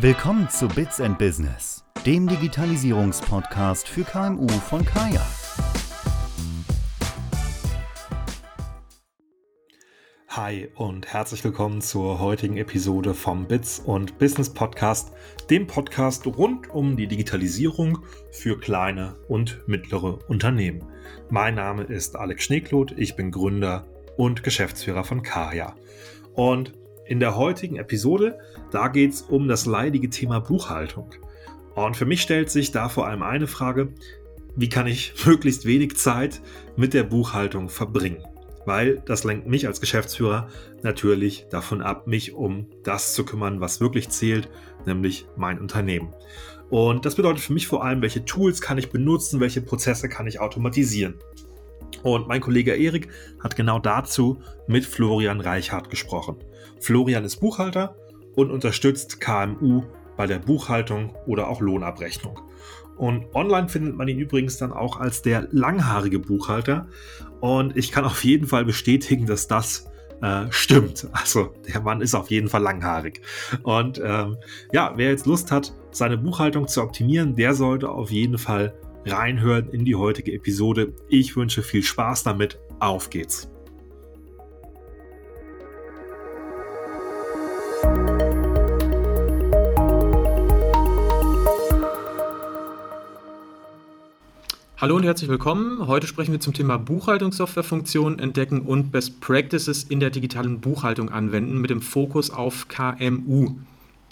Willkommen zu Bits and Business, dem Digitalisierungspodcast für KMU von Kaya. Hi und herzlich willkommen zur heutigen Episode vom Bits und Business Podcast, dem Podcast rund um die Digitalisierung für kleine und mittlere Unternehmen. Mein Name ist Alex Schneekloth, ich bin Gründer und Geschäftsführer von Kaya. Und in der heutigen Episode, da geht es um das leidige Thema Buchhaltung. Und für mich stellt sich da vor allem eine Frage, wie kann ich möglichst wenig Zeit mit der Buchhaltung verbringen? Weil das lenkt mich als Geschäftsführer natürlich davon ab, mich um das zu kümmern, was wirklich zählt, nämlich mein Unternehmen. Und das bedeutet für mich vor allem, welche Tools kann ich benutzen, welche Prozesse kann ich automatisieren. Und mein Kollege Erik hat genau dazu mit Florian Reichhardt gesprochen. Florian ist Buchhalter und unterstützt KMU bei der Buchhaltung oder auch Lohnabrechnung. Und online findet man ihn übrigens dann auch als der langhaarige Buchhalter. Und ich kann auf jeden Fall bestätigen, dass das äh, stimmt. Also der Mann ist auf jeden Fall langhaarig. Und ähm, ja, wer jetzt Lust hat, seine Buchhaltung zu optimieren, der sollte auf jeden Fall reinhören in die heutige Episode. Ich wünsche viel Spaß damit. Auf geht's. Hallo und herzlich willkommen. Heute sprechen wir zum Thema Buchhaltungssoftwarefunktionen entdecken und Best Practices in der digitalen Buchhaltung anwenden mit dem Fokus auf KMU.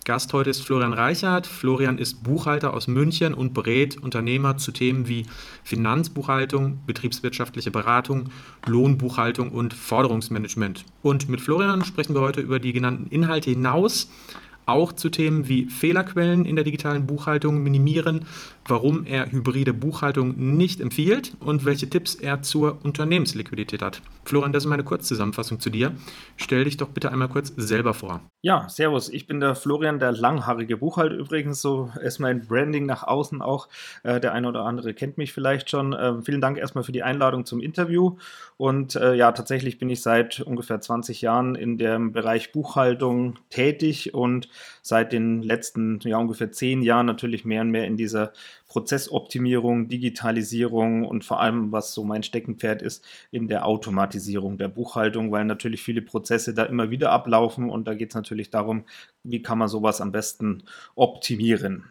Gast heute ist Florian Reichert. Florian ist Buchhalter aus München und berät Unternehmer zu Themen wie Finanzbuchhaltung, betriebswirtschaftliche Beratung, Lohnbuchhaltung und Forderungsmanagement. Und mit Florian sprechen wir heute über die genannten Inhalte hinaus, auch zu Themen wie Fehlerquellen in der digitalen Buchhaltung minimieren, warum er hybride Buchhaltung nicht empfiehlt und welche Tipps er zur Unternehmensliquidität hat. Florian, das ist meine Kurzzusammenfassung zu dir. Stell dich doch bitte einmal kurz selber vor. Ja, servus. Ich bin der Florian, der langhaarige Buchhalter übrigens. So ist mein Branding nach außen auch. Äh, der eine oder andere kennt mich vielleicht schon. Äh, vielen Dank erstmal für die Einladung zum Interview. Und äh, ja, tatsächlich bin ich seit ungefähr 20 Jahren in dem Bereich Buchhaltung tätig und seit den letzten ja, ungefähr zehn Jahren natürlich mehr und mehr in dieser Prozessoptimierung, Digitalisierung und vor allem, was so mein Steckenpferd ist, in der Automatisierung der Buchhaltung, weil natürlich viele Prozesse da immer wieder ablaufen und da geht es natürlich darum, wie kann man sowas am besten optimieren.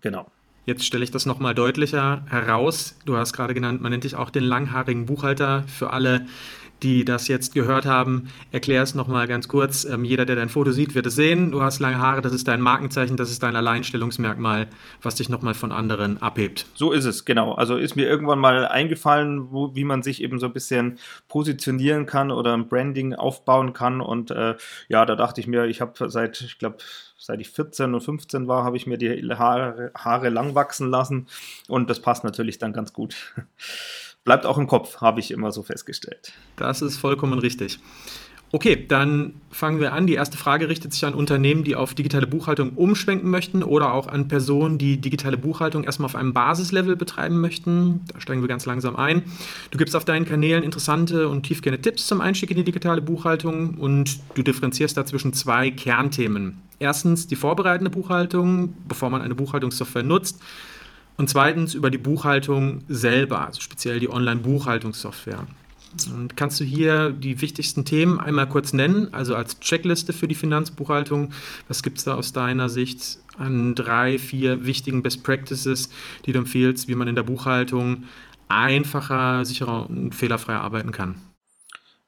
Genau. Jetzt stelle ich das nochmal deutlicher heraus. Du hast gerade genannt, man nennt dich auch den langhaarigen Buchhalter. Für alle, die das jetzt gehört haben, erklär es nochmal ganz kurz. Ähm, jeder, der dein Foto sieht, wird es sehen. Du hast lange Haare, das ist dein Markenzeichen, das ist dein Alleinstellungsmerkmal, was dich nochmal von anderen abhebt. So ist es, genau. Also ist mir irgendwann mal eingefallen, wo, wie man sich eben so ein bisschen positionieren kann oder ein Branding aufbauen kann. Und äh, ja, da dachte ich mir, ich habe seit, ich glaube, seit ich 14 und 15 war, habe ich mir die Haare, Haare lang wachsen lassen. Und das passt natürlich dann ganz gut bleibt auch im Kopf, habe ich immer so festgestellt. Das ist vollkommen richtig. Okay, dann fangen wir an. Die erste Frage richtet sich an Unternehmen, die auf digitale Buchhaltung umschwenken möchten oder auch an Personen, die digitale Buchhaltung erstmal auf einem Basislevel betreiben möchten. Da steigen wir ganz langsam ein. Du gibst auf deinen Kanälen interessante und tiefgehende Tipps zum Einstieg in die digitale Buchhaltung und du differenzierst da zwischen zwei Kernthemen. Erstens die vorbereitende Buchhaltung, bevor man eine Buchhaltungssoftware nutzt. Und zweitens über die Buchhaltung selber, also speziell die Online-Buchhaltungssoftware. Und kannst du hier die wichtigsten Themen einmal kurz nennen, also als Checkliste für die Finanzbuchhaltung? Was gibt es da aus deiner Sicht an drei, vier wichtigen Best Practices, die du empfiehlst, wie man in der Buchhaltung einfacher, sicherer und fehlerfreier arbeiten kann?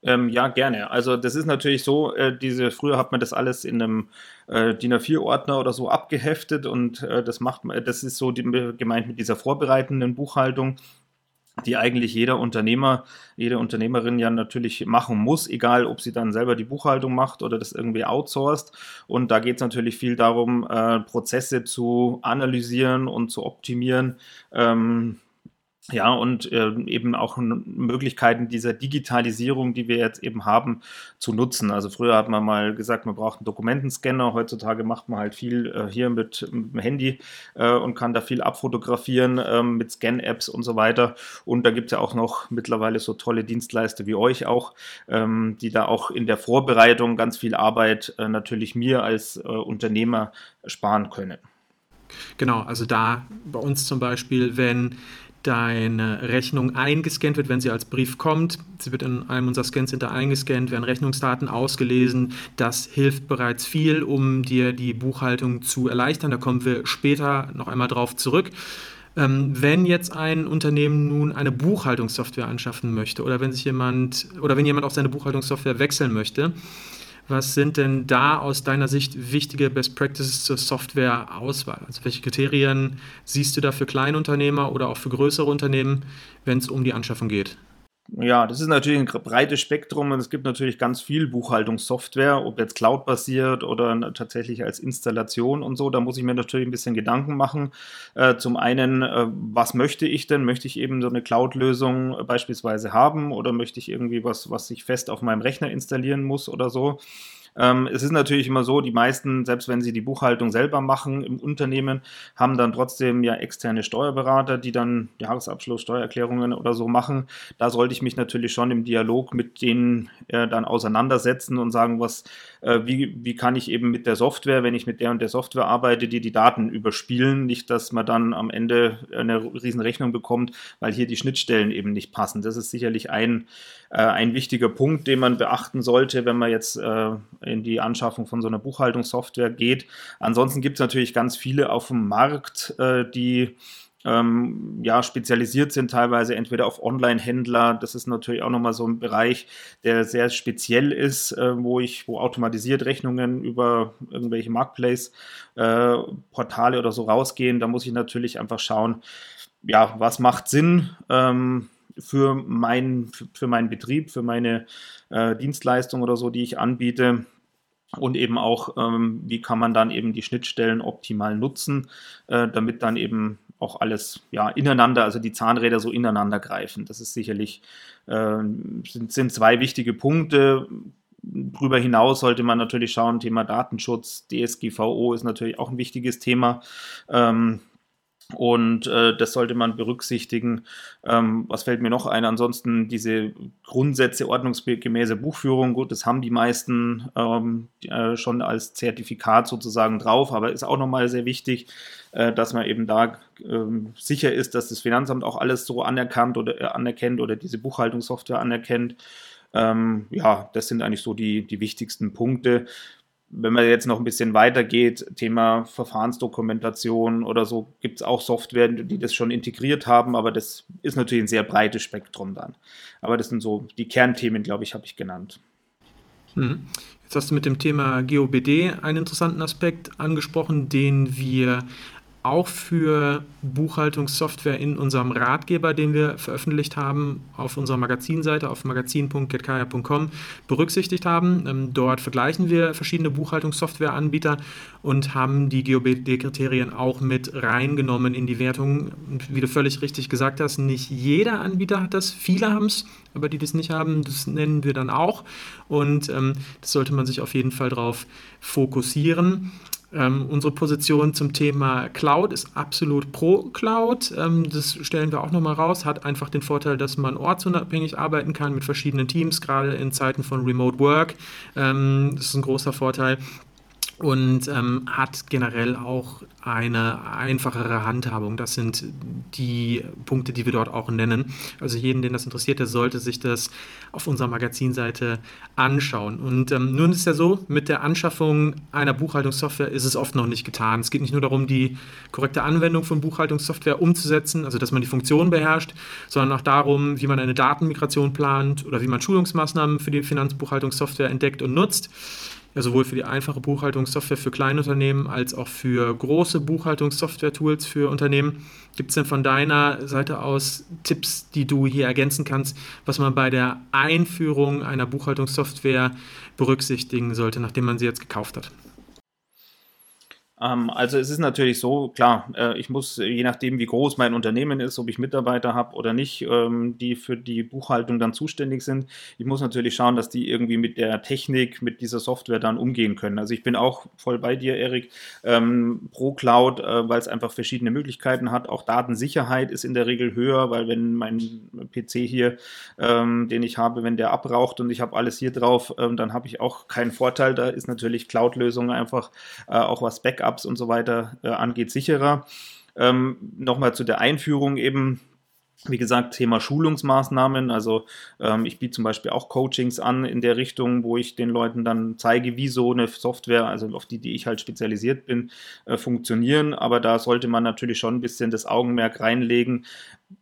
Ähm, ja, gerne. Also das ist natürlich so, äh, diese, früher hat man das alles in einem äh, DIN A4-Ordner oder so abgeheftet und äh, das macht man, das ist so die, gemeint mit dieser vorbereitenden Buchhaltung die eigentlich jeder Unternehmer, jede Unternehmerin ja natürlich machen muss, egal ob sie dann selber die Buchhaltung macht oder das irgendwie outsourced. Und da geht es natürlich viel darum, äh, Prozesse zu analysieren und zu optimieren. Ähm, Ja, und äh, eben auch Möglichkeiten dieser Digitalisierung, die wir jetzt eben haben, zu nutzen. Also früher hat man mal gesagt, man braucht einen Dokumentenscanner. Heutzutage macht man halt viel äh, hier mit, mit, dem Handy äh, und kann da viel abfotografieren ähm, mit Scan-Apps und so weiter. Und da gibt es ja auch noch mittlerweile so tolle Dienstleister wie euch auch, ähm, die da auch in der Vorbereitung ganz viel Arbeit äh, natürlich mir als äh, Unternehmer sparen können. Genau, also da bei uns zum Beispiel, wenn deine Rechnung eingescannt wird, wenn sie als Brief kommt. Sie wird in einem unserer Scancenter eingescannt, werden Rechnungsdaten ausgelesen. Das hilft bereits viel, um dir die Buchhaltung zu erleichtern. Da kommen wir später noch einmal drauf zurück. Ähm, wenn jetzt ein Unternehmen nun eine Buchhaltungssoftware anschaffen möchte oder wenn sich jemand oder wenn jemand auch seine Buchhaltungssoftware wechseln möchte, was sind denn da aus deiner Sicht wichtige Best Practices zur Softwareauswahl? Also welche Kriterien siehst du da für Kleinunternehmer oder auch für größere Unternehmen, wenn es um die Anschaffung geht? Ja, das ist natürlich ein breites Spektrum und es gibt natürlich ganz viel Buchhaltungssoftware, ob jetzt Cloud-basiert oder tatsächlich als Installation und so. Da muss ich mir natürlich ein bisschen Gedanken machen. Äh, zum einen, äh, was möchte ich denn? Möchte ich eben so eine Cloud-Lösung beispielsweise haben oder möchte ich irgendwie was, was ich fest auf meinem Rechner installieren muss oder so? Ähm, es ist natürlich immer so, die meisten, selbst wenn sie die Buchhaltung selber machen im Unternehmen, haben dann trotzdem ja externe Steuerberater, die dann Jahresabschluss, Steuererklärungen oder so machen. Da sollte ich mich natürlich schon im Dialog mit denen äh, dann auseinandersetzen und sagen, was, äh, wie, wie kann ich eben mit der Software, wenn ich mit der und der Software arbeite, die die Daten überspielen. Nicht, dass man dann am Ende eine riesen Rechnung bekommt, weil hier die Schnittstellen eben nicht passen. Das ist sicherlich ein, äh, ein wichtiger Punkt, den man beachten sollte, wenn man jetzt äh, in die Anschaffung von so einer Buchhaltungssoftware geht. Ansonsten gibt es natürlich ganz viele auf dem Markt, äh, die ähm, ja, spezialisiert sind, teilweise entweder auf Online-Händler. Das ist natürlich auch nochmal so ein Bereich, der sehr speziell ist, äh, wo ich, wo automatisiert Rechnungen über irgendwelche Marketplace-Portale äh, oder so rausgehen. Da muss ich natürlich einfach schauen, ja, was macht Sinn? Ähm, für, mein, für meinen Betrieb, für meine äh, Dienstleistung oder so, die ich anbiete. Und eben auch, ähm, wie kann man dann eben die Schnittstellen optimal nutzen, äh, damit dann eben auch alles ja, ineinander, also die Zahnräder so ineinander greifen. Das ist sicherlich, äh, sind, sind zwei wichtige Punkte. Darüber hinaus sollte man natürlich schauen, Thema Datenschutz, DSGVO ist natürlich auch ein wichtiges Thema. Ähm, und äh, das sollte man berücksichtigen. Ähm, was fällt mir noch ein? Ansonsten diese Grundsätze ordnungsgemäße Buchführung. Gut, das haben die meisten ähm, äh, schon als Zertifikat sozusagen drauf, aber ist auch nochmal sehr wichtig, äh, dass man eben da ähm, sicher ist, dass das Finanzamt auch alles so anerkannt oder äh, anerkennt oder diese Buchhaltungssoftware anerkennt. Ähm, ja, das sind eigentlich so die, die wichtigsten Punkte wenn man jetzt noch ein bisschen weiter geht, Thema Verfahrensdokumentation oder so, gibt es auch Software, die das schon integriert haben, aber das ist natürlich ein sehr breites Spektrum dann. Aber das sind so die Kernthemen, glaube ich, habe ich genannt. Mhm. Jetzt hast du mit dem Thema GOBD einen interessanten Aspekt angesprochen, den wir auch für Buchhaltungssoftware in unserem Ratgeber, den wir veröffentlicht haben, auf unserer Magazinseite auf magazin.getkaya.com berücksichtigt haben. Ähm, dort vergleichen wir verschiedene Buchhaltungssoftwareanbieter und haben die GOBD-Kriterien auch mit reingenommen in die Wertung. Wie du völlig richtig gesagt hast, nicht jeder Anbieter hat das, viele haben es, aber die das nicht haben, das nennen wir dann auch. Und ähm, das sollte man sich auf jeden Fall darauf fokussieren. Ähm, unsere Position zum Thema Cloud ist absolut pro Cloud. Ähm, das stellen wir auch nochmal raus. Hat einfach den Vorteil, dass man ortsunabhängig arbeiten kann mit verschiedenen Teams, gerade in Zeiten von Remote Work. Ähm, das ist ein großer Vorteil und ähm, hat generell auch eine einfachere Handhabung. Das sind die Punkte, die wir dort auch nennen. Also jeden, den das interessiert, der sollte sich das auf unserer Magazinseite anschauen. Und ähm, nun ist es ja so, mit der Anschaffung einer Buchhaltungssoftware ist es oft noch nicht getan. Es geht nicht nur darum, die korrekte Anwendung von Buchhaltungssoftware umzusetzen, also dass man die Funktion beherrscht, sondern auch darum, wie man eine Datenmigration plant oder wie man Schulungsmaßnahmen für die Finanzbuchhaltungssoftware entdeckt und nutzt ja, sowohl für die einfache Buchhaltungssoftware für Kleinunternehmen als auch für große Buchhaltungssoftware-Tools für Unternehmen. Gibt es denn von deiner Seite aus Tipps, die du hier ergänzen kannst, was man bei der Einführung einer Buchhaltungssoftware berücksichtigen sollte, nachdem man sie jetzt gekauft hat? Ähm, also es ist natürlich so, klar, äh, ich muss, je nachdem, wie groß mein Unternehmen ist, ob ich Mitarbeiter habe oder nicht, ähm, die für die Buchhaltung dann zuständig sind, ich muss natürlich schauen, dass die irgendwie mit der Technik, mit dieser Software dann umgehen können. Also ich bin auch voll bei dir, Erik, ähm, pro Cloud, äh, weil es einfach verschiedene Möglichkeiten hat. Auch Datensicherheit ist in der Regel höher, weil wenn mein PC hier, den ich habe, wenn der abraucht und ich habe alles hier drauf, dann habe ich auch keinen Vorteil. Da ist natürlich Cloud-Lösung einfach äh, auch was Backup Backups und so weiter äh, angeht, sicherer. Ähm, Nochmal zu der Einführung eben. Wie gesagt, Thema Schulungsmaßnahmen. Also ähm, ich biete zum Beispiel auch Coachings an in der Richtung, wo ich den Leuten dann zeige, wie so eine Software, also auf die, die ich halt spezialisiert bin, äh, funktionieren. Aber da sollte man natürlich schon ein bisschen das Augenmerk reinlegen,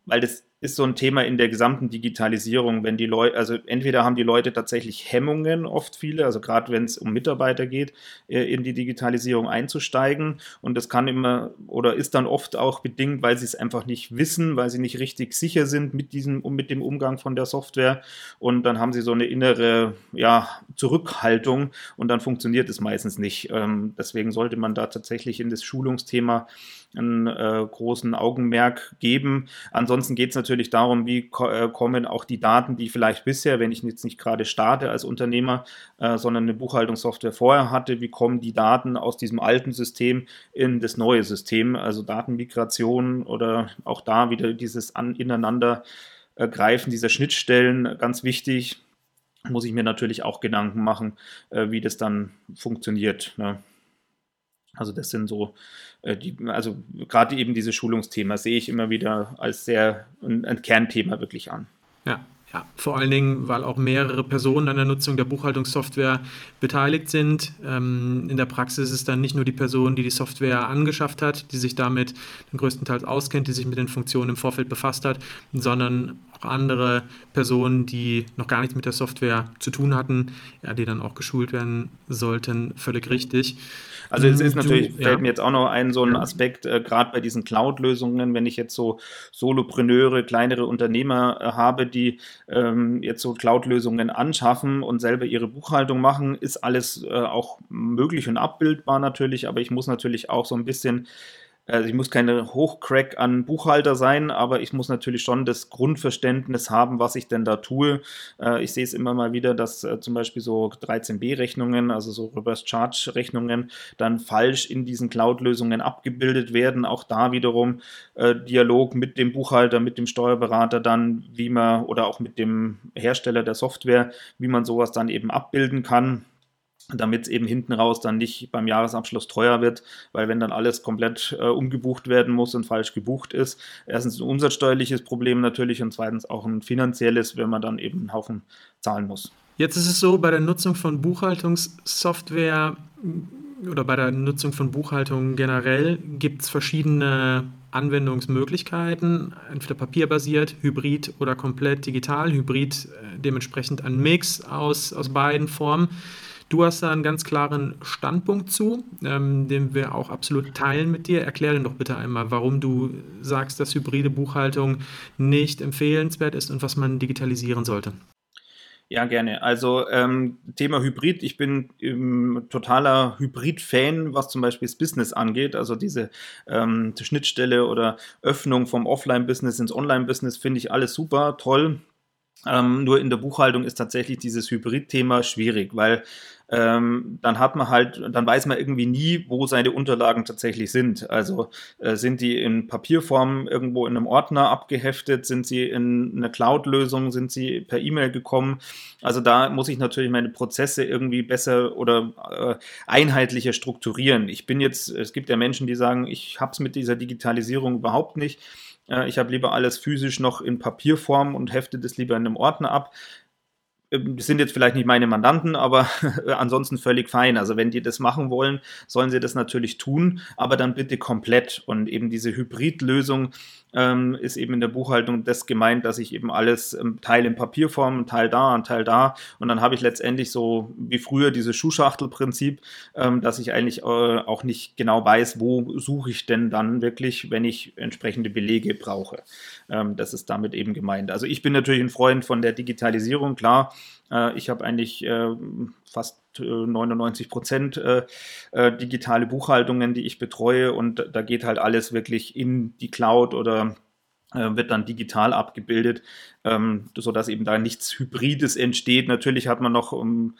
weil das ist so ein Thema in der gesamten Digitalisierung, wenn die Leute, also entweder haben die Leute tatsächlich Hemmungen, oft viele, also gerade wenn es um Mitarbeiter geht, äh, in die Digitalisierung einzusteigen. Und das kann immer oder ist dann oft auch bedingt, weil sie es einfach nicht wissen, weil sie nicht richtig sicher sind mit diesem, mit dem Umgang von der Software. Und dann haben sie so eine innere, ja, Zurückhaltung und dann funktioniert es meistens nicht. Ähm, deswegen sollte man da tatsächlich in das Schulungsthema einen äh, großen Augenmerk geben. Ansonsten geht es natürlich darum, wie äh, kommen auch die Daten, die vielleicht bisher, wenn ich jetzt nicht gerade starte als Unternehmer, äh, sondern eine Buchhaltungssoftware vorher hatte, wie kommen die Daten aus diesem alten System in das neue System, also Datenmigration oder auch da wieder dieses An ineinander greifen dieser Schnittstellen, ganz wichtig, muss ich mir natürlich auch Gedanken machen, äh, wie das dann funktioniert. Ne? Also das sind so, äh, die, also gerade eben diese Schulungsthema sehe ich immer wieder als sehr ein, ein Kernthema wirklich an. Ja, ja, vor allen Dingen, weil auch mehrere Personen an der Nutzung der Buchhaltungssoftware beteiligt sind. Ähm, in der Praxis ist dann nicht nur die Person, die die Software angeschafft hat, die sich damit größtenteils auskennt, die sich mit den Funktionen im Vorfeld befasst hat, sondern auch andere Personen, die noch gar nichts mit der Software zu tun hatten, ja, die dann auch geschult werden sollten, völlig richtig. Also es ist natürlich, du, fällt ja. mir jetzt auch noch ein, so ein Aspekt, äh, gerade bei diesen Cloud-Lösungen, wenn ich jetzt so Solopreneure, kleinere Unternehmer äh, habe, die ähm, jetzt so Cloud-Lösungen anschaffen und selber ihre Buchhaltung machen, ist alles äh, auch möglich und abbildbar natürlich, aber ich muss natürlich auch so ein bisschen also ich muss keine Hochcrack an Buchhalter sein, aber ich muss natürlich schon das Grundverständnis haben, was ich denn da tue. Äh, ich sehe es immer mal wieder, dass äh, zum Beispiel so 13b-Rechnungen, also so Reverse Charge-Rechnungen, dann falsch in diesen Cloud-Lösungen abgebildet werden. Auch da wiederum äh, Dialog mit dem Buchhalter, mit dem Steuerberater dann, wie man oder auch mit dem Hersteller der Software, wie man sowas dann eben abbilden kann damit es eben hinten raus dann nicht beim Jahresabschluss teuer wird, weil wenn dann alles komplett äh, umgebucht werden muss und falsch gebucht ist, erstens ein umsatzsteuerliches Problem natürlich und zweitens auch ein finanzielles, wenn man dann eben einen Haufen zahlen muss. Jetzt ist es so, bei der Nutzung von Buchhaltungssoftware mm, oder bei der Nutzung von Buchhaltung generell gibt es verschiedene Anwendungsmöglichkeiten, entweder papierbasiert, hybrid oder komplett digital. Hybrid äh, dementsprechend ein Mix aus, aus beiden Formen. Du hast da einen ganz klaren Standpunkt zu, ähm, den wir auch absolut teilen mit dir. Erklär den doch bitte einmal, warum du sagst, dass hybride Buchhaltung nicht empfehlenswert ist und was man digitalisieren sollte. Ja, gerne. Also ähm, Thema Hybrid. Ich bin ähm, totaler Hybrid-Fan, was zum Beispiel das Business angeht. Also diese ähm, Schnittstelle oder Öffnung vom Offline-Business ins Online-Business finde ich alles super, toll. Ähm, nur in der Buchhaltung ist tatsächlich dieses Hybrid-Thema schwierig, weil ähm, dann hat man halt, dann weiß man irgendwie nie, wo seine Unterlagen tatsächlich sind. Also äh, sind die in Papierform irgendwo in einem Ordner abgeheftet, sind sie in einer Cloud-Lösung, sind sie per E-Mail gekommen. Also da muss ich natürlich meine Prozesse irgendwie besser oder äh, einheitlicher strukturieren. Ich bin jetzt, es gibt ja Menschen, die sagen, ich habe es mit dieser Digitalisierung überhaupt nicht. Ich habe lieber alles physisch noch in Papierform und hefte das lieber in einem Ordner ab. Ähm, das sind jetzt vielleicht nicht meine Mandanten, aber ansonsten völlig fein. Also wenn die das machen wollen, sollen sie das natürlich tun, aber dann bitte komplett. Und eben diese Hybridlösung ähm, ist eben in der Buchhaltung das gemeint, dass ich eben alles ähm, Teil in Papierform, Teil da, ein Teil da. Und dann habe ich letztendlich so wie früher dieses Schuhschachtelprinzip, ähm, dass ich eigentlich äh, auch nicht genau weiß, wo suche ich denn dann wirklich, wenn ich entsprechende Belege brauche. Ähm, das ist damit eben gemeint. Also ich bin natürlich ein Freund von der Digitalisierung, klar. Äh, ich habe eigentlich äh, fast 99 Prozent äh, äh, digitale Buchhaltungen, die ich betreue und da geht halt alles wirklich in die Cloud oder äh, wird dann digital abgebildet, ähm, sodass eben da nichts Hybrides entsteht. Natürlich hat man noch um,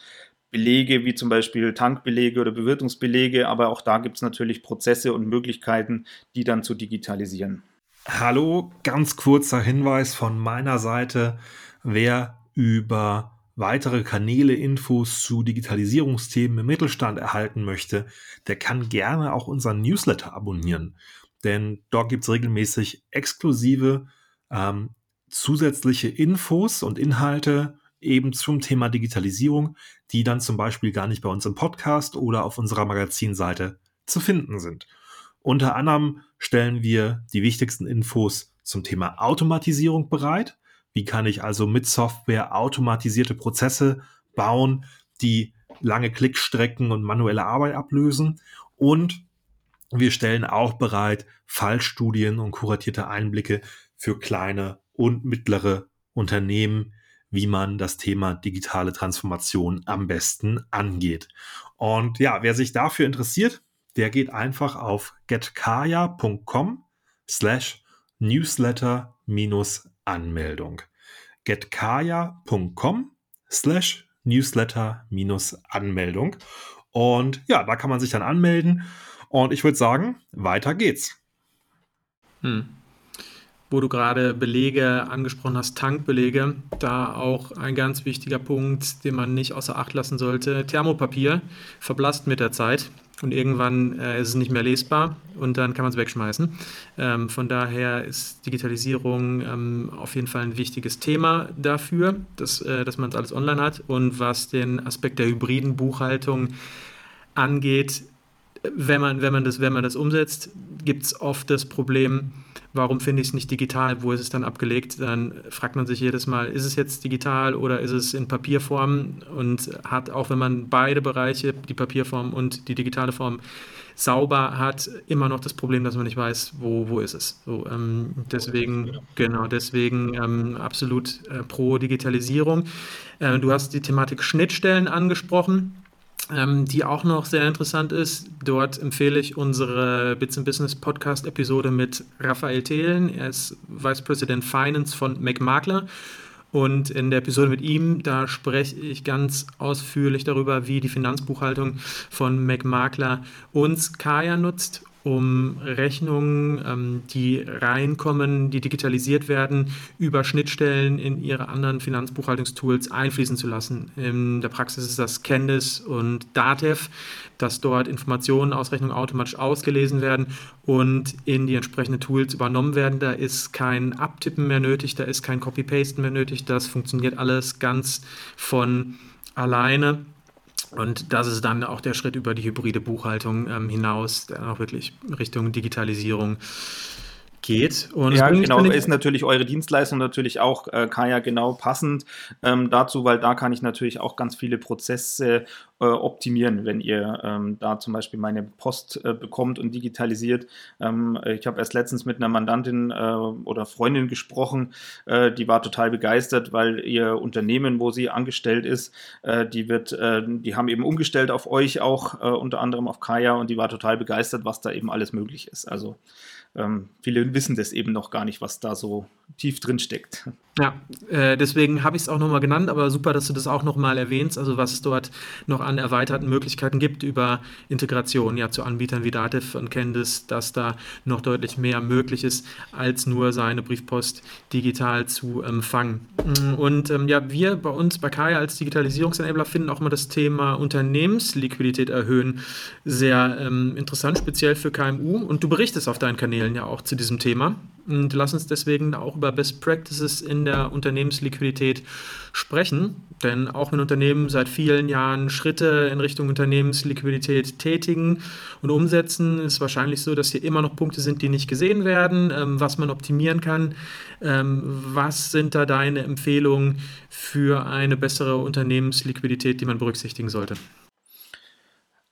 Belege wie zum Beispiel Tankbelege oder Bewirtungsbelege, aber auch da gibt es natürlich Prozesse und Möglichkeiten, die dann zu digitalisieren. Hallo, ganz kurzer Hinweis von meiner Seite. Wer über weitere Kanäle Infos zu Digitalisierungsthemen im Mittelstand erhalten möchte, der kann gerne auch unseren Newsletter abonnieren. Denn dort gibt es regelmäßig exklusive ähm, zusätzliche Infos und Inhalte eben zum Thema Digitalisierung, die dann zum Beispiel gar nicht bei uns im Podcast oder auf unserer Magazinseite zu finden sind. Unter anderem stellen wir die wichtigsten Infos zum Thema Automatisierung bereit. Wie kann ich also mit Software automatisierte Prozesse bauen, die lange Klickstrecken und manuelle Arbeit ablösen? Und wir stellen auch bereit Fallstudien und kuratierte Einblicke für kleine und mittlere Unternehmen, wie man das Thema digitale Transformation am besten angeht. Und ja, wer sich dafür interessiert, der geht einfach auf getkaya.com slash newsletter minus Anmeldung. getkaya.com slash newsletter minus Anmeldung. Und ja, da kann man sich dann anmelden. Und ich würde sagen, weiter geht's. Hm wo du gerade Belege angesprochen hast, Tankbelege, da auch ein ganz wichtiger Punkt, den man nicht außer Acht lassen sollte. Thermopapier verblasst mit der Zeit und irgendwann äh, ist es nicht mehr lesbar und dann kann man es wegschmeißen. Ähm, von daher ist Digitalisierung ähm, auf jeden Fall ein wichtiges Thema dafür, dass, äh, dass man es alles online hat. Und was den Aspekt der hybriden Buchhaltung angeht, wenn man, wenn man, das, wenn man das umsetzt, gibt es oft das Problem, warum finde ich es nicht digital, wo ist es dann abgelegt? Dann fragt man sich jedes Mal, ist es jetzt digital oder ist es in Papierform? Und hat, auch wenn man beide Bereiche, die Papierform und die digitale Form, sauber hat, immer noch das Problem, dass man nicht weiß, wo, wo ist es. So, ähm, deswegen, genau, deswegen ähm, absolut äh, pro Digitalisierung. Äh, du hast die Thematik Schnittstellen angesprochen ähm, die auch noch sehr interessant ist. Dort empfehle ich unsere Bits and Business Podcast Episode mit Raphael Thelen. Er ist Vice President Finance von McMakler. Und in der Episode mit ihm, da spreche ich ganz ausführlich darüber, wie die Finanzbuchhaltung von McMakler uns Kaya nutzt um Rechnungen, ähm, die reinkommen, die digitalisiert werden, über Schnittstellen in ihre anderen Finanzbuchhaltungstools einfließen zu lassen. In der Praxis ist das Candice und Datev, dass dort Informationen aus Rechnungen automatisch ausgelesen werden und in die entsprechenden Tools übernommen werden. Da ist kein Abtippen mehr nötig, da ist kein Copy-Pasten mehr nötig. Das funktioniert alles ganz von alleine. Und das ist dann auch der Schritt über die hybride Buchhaltung ähm, hinaus, der auch wirklich Richtung Digitalisierung geht. Und ja, genau, ist natürlich eure Dienstleistung natürlich auch äh, Kaya genau passend ähm, dazu, weil da kann ich natürlich auch ganz viele Prozesse äh, optimieren, wenn ihr ähm, da zum Beispiel meine Post äh, bekommt und digitalisiert. Ähm, ich habe erst letztens mit einer Mandantin äh, oder Freundin gesprochen, äh, die war total begeistert, weil ihr Unternehmen, wo sie angestellt ist, äh, die wird, die haben eben umgestellt auf euch auch, unter anderem auf Kaya und die war total begeistert, was da eben alles möglich ist. Also ähm, viele wissen das eben noch gar nicht, was da so tief drin steckt. Ja, äh, deswegen habe ich es auch nochmal genannt, aber super, dass du das auch nochmal erwähnst, also was es dort noch an erweiterten Möglichkeiten gibt über Integration ja zu Anbietern wie Dativ und Candice, dass da noch deutlich mehr möglich ist, als nur seine Briefpost digital zu empfangen. Und ähm, ja, wir bei uns bei Kaya als Digitalisierungsenabler finden auch immer das Thema Unternehmensliquidität erhöhen sehr ähm, interessant, speziell für KMU. Und du berichtest auf deinen Kanälen ja auch zu diesem Thema. Und lass uns deswegen auch über Best Practices in der Unternehmensliquidität sprechen. Denn auch wenn Unternehmen seit vielen Jahren Schritte in Richtung Unternehmensliquidität tätigen und umsetzen, ist es wahrscheinlich so, dass hier immer noch Punkte sind, die nicht gesehen werden, ähm, was man optimieren kann. Ähm, was sind da deine Empfehlungen für eine bessere Unternehmensliquidität, die man berücksichtigen sollte?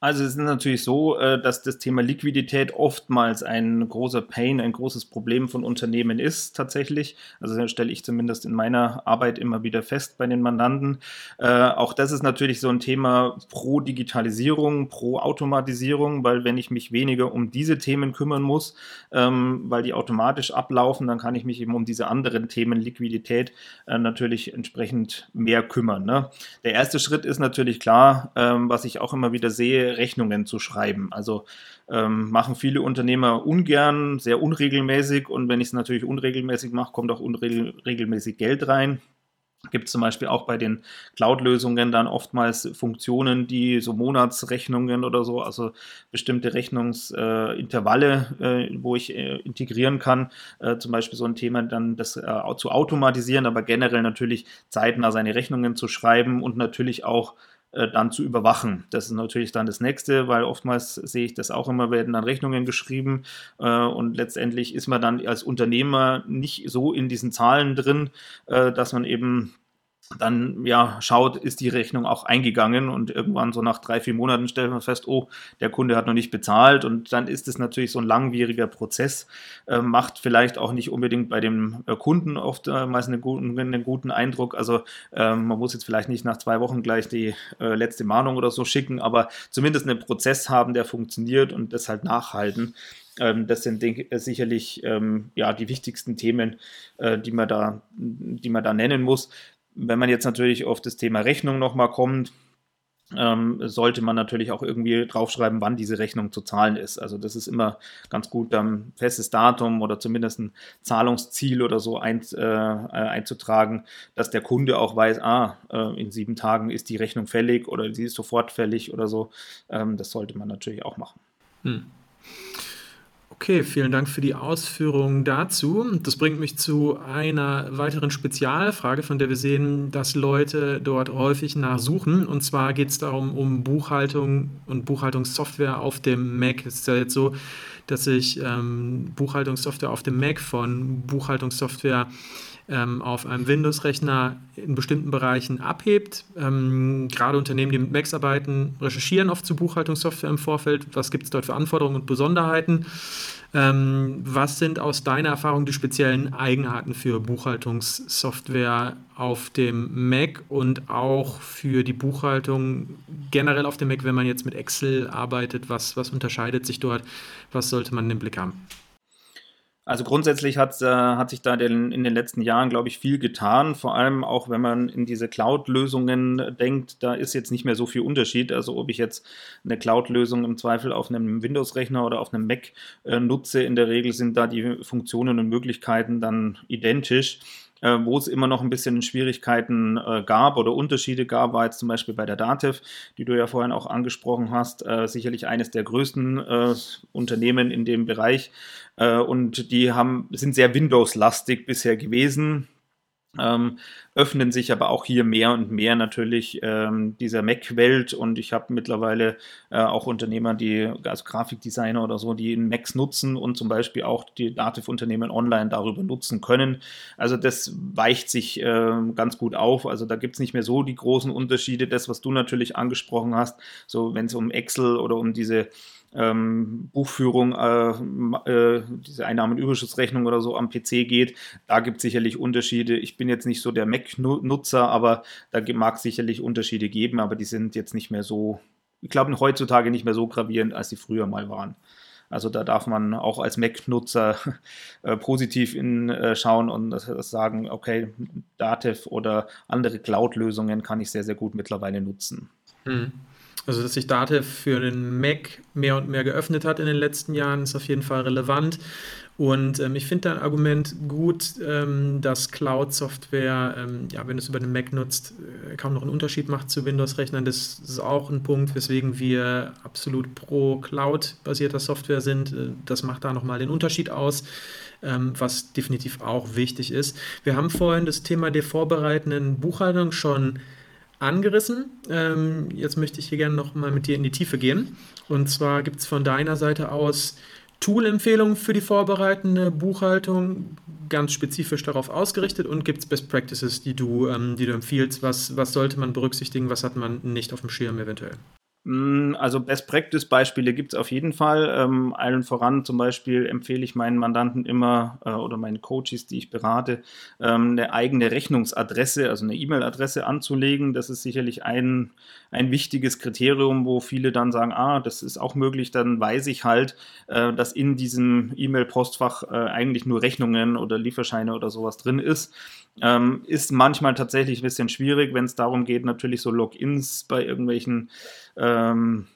Also es ist natürlich so, äh, dass das Thema Liquidität oftmals ein großer Pain, ein großes Problem von Unternehmen ist tatsächlich. Also das stelle ich zumindest in meiner Arbeit immer wieder fest bei den Mandanten. Äh, auch das ist natürlich so ein Thema pro Digitalisierung, pro Automatisierung, weil wenn ich mich weniger um diese Themen kümmern muss, ähm, weil die automatisch ablaufen, dann kann ich mich eben um diese anderen Themen Liquidität äh, natürlich entsprechend mehr kümmern. Ne? Der erste Schritt ist natürlich klar, ähm, was ich auch immer wieder sehe, Rechnungen zu schreiben. Also ähm, machen viele Unternehmer ungern, sehr unregelmäßig. Und wenn ich es natürlich unregelmäßig mache, kommt auch unregelmäßig Geld rein. Gibt es zum Beispiel auch bei den Cloud-Lösungen dann oftmals Funktionen, die so Monatsrechnungen oder so, also bestimmte Rechnungsintervalle, äh, äh, wo ich äh, integrieren kann, äh, zum Beispiel so ein Thema dann das äh, zu automatisieren, aber generell natürlich zeitnah seine Rechnungen zu schreiben und natürlich auch dann zu überwachen. Das ist natürlich dann das nächste, weil oftmals sehe ich das auch immer, werden dann Rechnungen geschrieben äh, und letztendlich ist man dann als Unternehmer nicht so in diesen Zahlen drin, äh, dass man eben dann ja schaut, ist die Rechnung auch eingegangen und irgendwann so nach drei, vier Monaten stellt man fest, oh, der Kunde hat noch nicht bezahlt und dann ist es natürlich so ein langwieriger Prozess, äh, macht vielleicht auch nicht unbedingt bei dem äh, Kunden oft äh, einen guten, einen guten Eindruck. Also ähm, man muss jetzt vielleicht nicht nach zwei Wochen gleich die äh, letzte Mahnung oder so schicken, aber zumindest einen Prozess haben, der funktioniert und das halt nachhalten ähm, das sind denk, äh, sicherlich ähm, ja, die wichtigsten Themen, äh, die, man da, die man da nennen muss. Wenn man jetzt natürlich auf das Thema Rechnung nochmal kommt, ähm, sollte man natürlich auch irgendwie draufschreiben, wann diese Rechnung zu zahlen ist. Also das ist immer ganz gut, ein festes Datum oder zumindest ein Zahlungsziel oder so ein, äh, einzutragen, dass der Kunde auch weiß, ah, äh, in sieben Tagen ist die Rechnung fällig oder sie ist sofort fällig oder so. Ähm, das sollte man natürlich auch machen. Hm. Okay, vielen Dank für die Ausführungen dazu. Das bringt mich zu einer weiteren Spezialfrage, von der wir sehen, dass Leute dort häufig nachsuchen. Und zwar geht es darum, um Buchhaltung und Buchhaltungssoftware auf dem Mac. Es ist ja jetzt so, dass sich ähm, Buchhaltungssoftware auf dem Mac von Buchhaltungssoftware ähm, auf einem Windows-Rechner in bestimmten Bereichen abhebt. Ähm, gerade Unternehmen, die mit Macs arbeiten, recherchieren oft zu Buchhaltungssoftware im Vorfeld. Was gibt es dort für Anforderungen und Besonderheiten? Ähm, was sind aus deiner Erfahrung die speziellen Eigenarten für Buchhaltungssoftware auf dem Mac und auch für die Buchhaltung generell auf dem Mac, wenn man jetzt mit Excel arbeitet? Was, was unterscheidet sich dort? Was sollte man im Blick haben? Also grundsätzlich hat, äh, hat sich da den, in den letzten Jahren, glaube ich, viel getan. Vor allem auch, wenn man in diese Cloud-Lösungen denkt, da ist jetzt nicht mehr so viel Unterschied. Also ob ich jetzt eine Cloud-Lösung im Zweifel auf einem Windows-Rechner oder auf einem Mac äh, nutze, in der Regel sind da die Funktionen und Möglichkeiten dann identisch. Äh, wo es immer noch ein bisschen Schwierigkeiten äh, gab oder Unterschiede gab, war jetzt zum Beispiel bei der Datev, die du ja vorhin auch angesprochen hast, äh, sicherlich eines der größten äh, Unternehmen in dem Bereich. Äh, und die haben, sind sehr Windows-lastig bisher gewesen ähm, öffnen sich aber auch hier mehr und mehr natürlich ähm, dieser Mac-Welt und ich habe mittlerweile äh, auch Unternehmer, die, also Grafikdesigner oder so, die Macs nutzen und zum Beispiel auch die Dativ-Unternehmen online darüber nutzen können. Also das weicht sich äh, ganz gut auf. Also da gibt es nicht mehr so die großen Unterschiede. Das, was du natürlich angesprochen hast, so wenn es um Excel oder um diese ähm, Buchführung, äh, äh, diese Einnahmenüberschussrechnung oder so am PC geht. Da gibt es sicherlich Unterschiede. Ich bin jetzt nicht so der Mac-Nutzer, aber da mag es sicherlich Unterschiede geben, aber die sind jetzt nicht mehr so, ich glaube heutzutage nicht mehr so gravierend, als sie früher mal waren. Also da darf man auch als Mac-Nutzer äh, positiv in, äh, schauen und das sagen, okay, Datev oder andere Cloud-Lösungen kann ich sehr, sehr gut mittlerweile nutzen. Mhm. Also, dass sich Datev für den Mac mehr und mehr geöffnet hat in den letzten Jahren, ist auf jeden Fall relevant. Und ähm, ich finde dein Argument gut, ähm, dass Cloud-Software, ähm, ja, wenn du es über den Mac nutzt, äh, kaum noch einen Unterschied macht zu Windows-Rechnern. Das ist auch ein Punkt, weswegen wir absolut pro Cloud-basierter Software sind. Äh, das macht da nochmal den Unterschied aus, ähm, was definitiv auch wichtig ist. Wir haben vorhin das Thema der vorbereitenden Buchhaltung schon angerissen. Ähm, jetzt möchte ich hier gerne noch mal mit dir in die Tiefe gehen. Und zwar gibt es von deiner Seite aus Tool-Empfehlungen für die vorbereitende Buchhaltung, ganz spezifisch darauf ausgerichtet und gibt es Best Practices, die du, ähm, die du empfiehlst? Was, was sollte man berücksichtigen, was hat man nicht auf dem Schirm eventuell? Mm, also Best Practice Beispiele gibt es auf jeden Fall. Ähm, allen voran zum Beispiel empfehle ich meinen Mandanten immer äh, oder meinen Coaches, die ich berate, ähm, eine eigene Rechnungsadresse, also eine E-Mail-Adresse anzulegen. Das ist sicherlich ein, ein wichtiges Kriterium, wo viele dann sagen, ah, das ist auch möglich, dann weiß ich halt, äh, dass in diesem E-Mail-Postfach äh, eigentlich nur Rechnungen oder Lieferscheine oder sowas drin ist. Ähm, ist manchmal tatsächlich ein bisschen schwierig, wenn es darum geht, natürlich so Logins bei irgendwelchen ähm,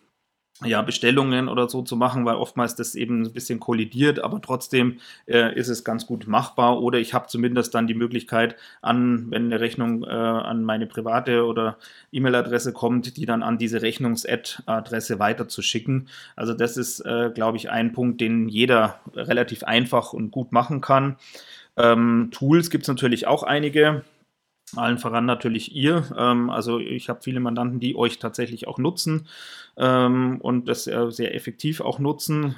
ja, Bestellungen oder so zu machen, weil oftmals das eben ein bisschen kollidiert, aber trotzdem äh, ist es ganz gut machbar. Oder ich habe zumindest dann die Möglichkeit, an, wenn eine Rechnung äh, an meine private oder E-Mail-Adresse kommt, die dann an diese Rechnungs-Ad-Adresse weiterzuschicken. Also das ist, äh, glaube ich, ein Punkt, den jeder relativ einfach und gut machen kann. Ähm, Tools gibt es natürlich auch einige. Allen voran natürlich ihr. Ähm, also ich habe viele Mandanten, die euch tatsächlich auch nutzen ähm, und das äh, sehr effektiv auch nutzen.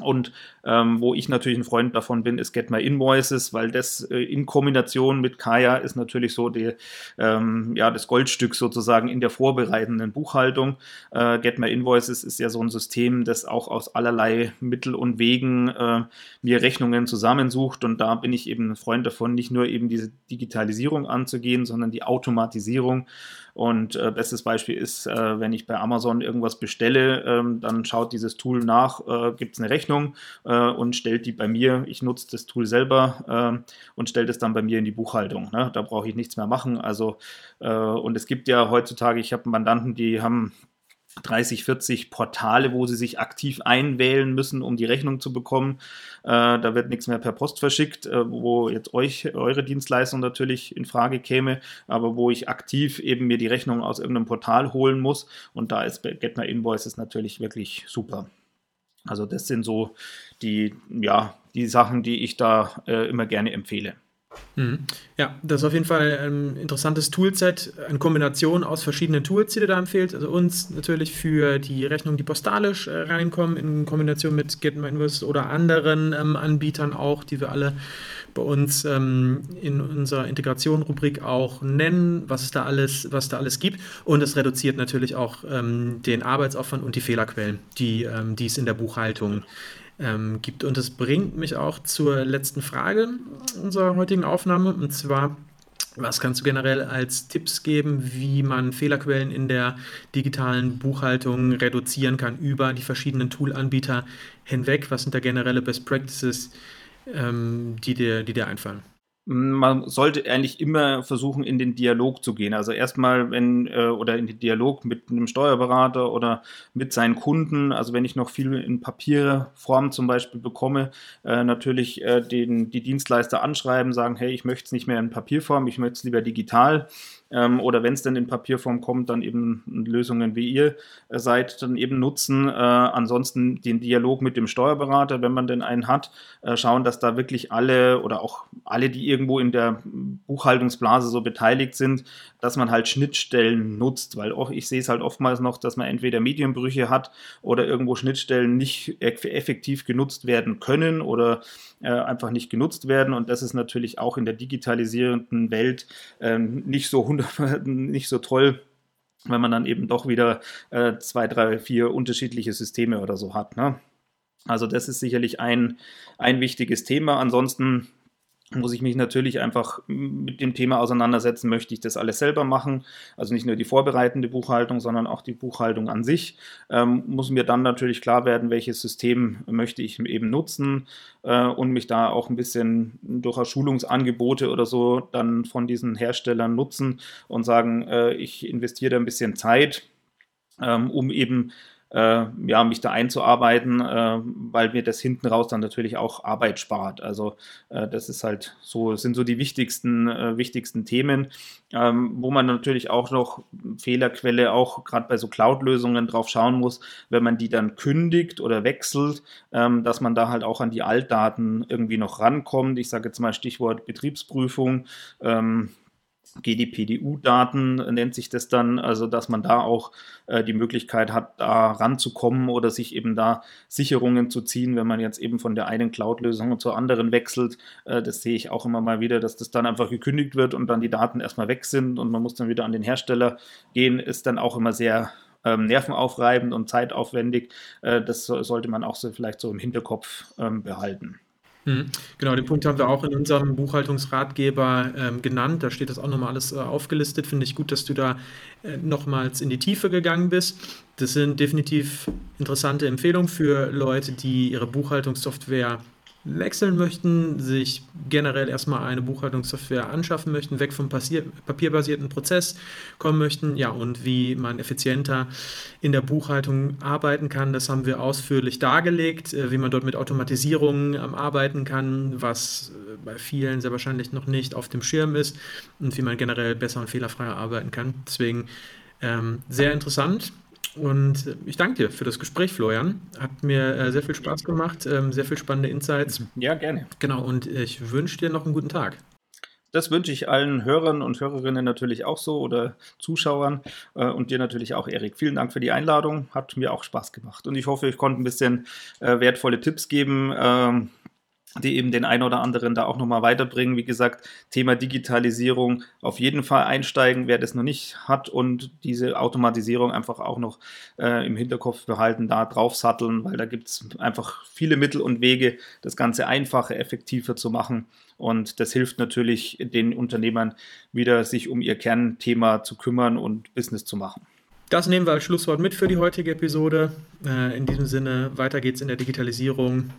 Und ähm, wo ich natürlich ein Freund davon bin, ist Get My Invoices, weil das äh, in Kombination mit Kaya ist natürlich so die, ähm, ja, das Goldstück sozusagen in der vorbereitenden Buchhaltung. Äh, Get My Invoices ist ja so ein System, das auch aus allerlei Mittel und Wegen äh, mir Rechnungen zusammensucht. Und da bin ich eben ein Freund davon, nicht nur eben diese Digitalisierung anzugehen, sondern die Automatisierung. Und äh, bestes Beispiel ist, äh, wenn ich bei Amazon irgendwas bestelle, ähm, dann schaut dieses Tool nach, äh, gibt es eine Rechnung äh, und stellt die bei mir. Ich nutze das Tool selber äh, und stellt es dann bei mir in die Buchhaltung. Ne? Da brauche ich nichts mehr machen. Also, äh, und es gibt ja heutzutage, ich habe Mandanten, die haben 30, 40 Portale, wo sie sich aktiv einwählen müssen, um die Rechnung zu bekommen. Äh, da wird nichts mehr per Post verschickt, äh, wo jetzt euch eure Dienstleistung natürlich in Frage käme, aber wo ich aktiv eben mir die Rechnung aus irgendeinem Portal holen muss. Und da ist Get My Invoices natürlich wirklich super. Also das sind so die, ja, die Sachen, die ich da äh, immer gerne empfehle. Mhm. Ja, das ist auf jeden Fall ein interessantes Toolset, eine Kombination aus verschiedenen Tools, die dir da empfehlt. Also uns natürlich für die Rechnungen, die postalisch äh, reinkommen, in Kombination mit GetMyInvest oder anderen ähm, Anbietern auch, die wir alle bei uns ähm, in unserer Integration-Rubrik auch nennen, was es da alles, was da alles gibt. Und es reduziert natürlich auch ähm, den Arbeitsaufwand und die Fehlerquellen, die, ähm, die es in der Buchhaltung ähm, gibt. Und das bringt mich auch zur letzten Frage unserer heutigen Aufnahme. Und zwar, was kannst du generell als Tipps geben, wie man Fehlerquellen in der digitalen Buchhaltung reduzieren kann über die verschiedenen Toolanbieter hinweg? Was sind da generelle Best Practices, ähm, die, dir, die dir einfallen? Man sollte eigentlich immer versuchen, in den Dialog zu gehen. Also erstmal, wenn, äh, oder in den Dialog mit einem Steuerberater oder mit seinen Kunden. Also wenn ich noch viel in Papierform zum Beispiel bekomme, äh, natürlich äh, den, die Dienstleister anschreiben, sagen, hey, ich möchte es nicht mehr in Papierform, ich möchte es lieber digital ähm, oder wenn es dann in Papierform kommt, dann eben Lösungen wie ihr äh, seid, dann eben nutzen. Äh, ansonsten den Dialog mit dem Steuerberater, wenn man denn einen hat, äh, schauen, dass da wirklich alle oder auch alle, die irgendwo in der Buchhaltungsblase so beteiligt sind, dass man halt Schnittstellen nutzt, weil auch ich sehe es halt oftmals noch, dass man entweder Medienbrüche hat oder irgendwo Schnittstellen nicht effektiv genutzt werden können oder äh, einfach nicht genutzt werden und das ist natürlich auch in der digitalisierenden Welt äh, nicht so 100 nicht so toll, wenn man dann eben doch wieder äh, zwei, drei, vier unterschiedliche Systeme oder so hat. Ne? Also das ist sicherlich ein, ein wichtiges Thema. Ansonsten muss ich mich natürlich einfach mit dem Thema auseinandersetzen, möchte ich das alles selber machen, also nicht nur die vorbereitende Buchhaltung, sondern auch die Buchhaltung an sich, ähm, muss mir dann natürlich klar werden, welches System möchte ich eben nutzen äh, und mich da auch ein bisschen durch Schulungsangebote oder so dann von diesen Herstellern nutzen und sagen, äh, ich investiere da ein bisschen Zeit, ähm, um eben äh, ja, mich da einzuarbeiten, äh, weil mir das hinten raus dann natürlich auch Arbeit spart. Also äh, das ist halt so, sind so die wichtigsten, äh, wichtigsten Themen, ähm, wo man natürlich auch noch Fehlerquelle auch gerade bei so Cloud-Lösungen drauf schauen muss, wenn man die dann kündigt oder wechselt, ähm, dass man da halt auch an die Altdaten irgendwie noch rankommt. Ich sage jetzt mal Stichwort Betriebsprüfung. Ähm, GDPDU-Daten nennt sich das dann, also dass man da auch äh, die Möglichkeit hat, da ranzukommen oder sich eben da Sicherungen zu ziehen, wenn man jetzt eben von der einen Cloud-Lösung zur anderen wechselt. Äh, das sehe ich auch immer mal wieder, dass das dann einfach gekündigt wird und dann die Daten erstmal weg sind und man muss dann wieder an den Hersteller gehen, ist dann auch immer sehr ähm, nervenaufreibend und zeitaufwendig. Äh, das so, sollte man auch so vielleicht so im Hinterkopf ähm, behalten. Mhm. Genau, den Punkt haben wir auch in unserem Buchhaltungsratgeber ähm, genannt. Da steht das auch nochmal alles äh, aufgelistet. Finde ich gut, dass du da äh, nochmals in die Tiefe gegangen bist. Das sind definitiv interessante Empfehlungen für Leute, die ihre Buchhaltungssoftware wechseln möchten, sich generell erstmal eine Buchhaltungssoftware anschaffen möchten, weg vom papierbasierten Prozess kommen möchten, ja, und wie man effizienter in der Buchhaltung arbeiten kann, das haben wir ausführlich dargelegt, äh, wie man dort mit Automatisierung arbeiten kann, was äh, bei vielen sehr wahrscheinlich noch nicht auf dem Schirm ist und wie man generell besser und fehlerfreier arbeiten kann. Deswegen ähm, sehr interessant. Und ich danke dir für das Gespräch, Florian. Hat mir äh, sehr viel Spaß gemacht, ähm, sehr viel spannende Insights. Ja, gerne. Genau, und ich wünsche dir noch einen guten Tag. Das wünsche ich allen Hörern und Hörerinnen natürlich auch so oder Zuschauern äh, und dir natürlich auch, Erik. Vielen Dank für die Einladung. Hat mir auch Spaß gemacht. Und ich hoffe, ich konnte ein bisschen äh, wertvolle Tipps geben. Ähm, die eben den einen oder anderen da auch nochmal weiterbringen. Wie gesagt, Thema Digitalisierung auf jeden Fall einsteigen, wer das noch nicht hat und diese Automatisierung einfach auch noch äh, im Hinterkopf behalten, da drauf satteln, weil da gibt es einfach viele Mittel und Wege, das Ganze einfacher, effektiver zu machen. Und das hilft natürlich den Unternehmern wieder, sich um ihr Kernthema zu kümmern und Business zu machen. Das nehmen wir als Schlusswort mit für die heutige Episode. Äh, in diesem Sinne, weiter geht's in der Digitalisierung.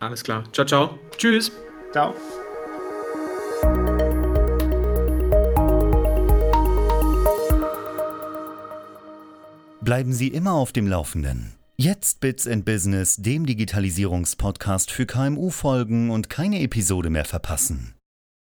Alles klar. Ciao, ciao. Tschüss. Ciao. Bleiben Sie immer auf dem Laufenden. Jetzt Bits and Business, dem Digitalisierungspodcast für KMU folgen und keine Episode mehr verpassen.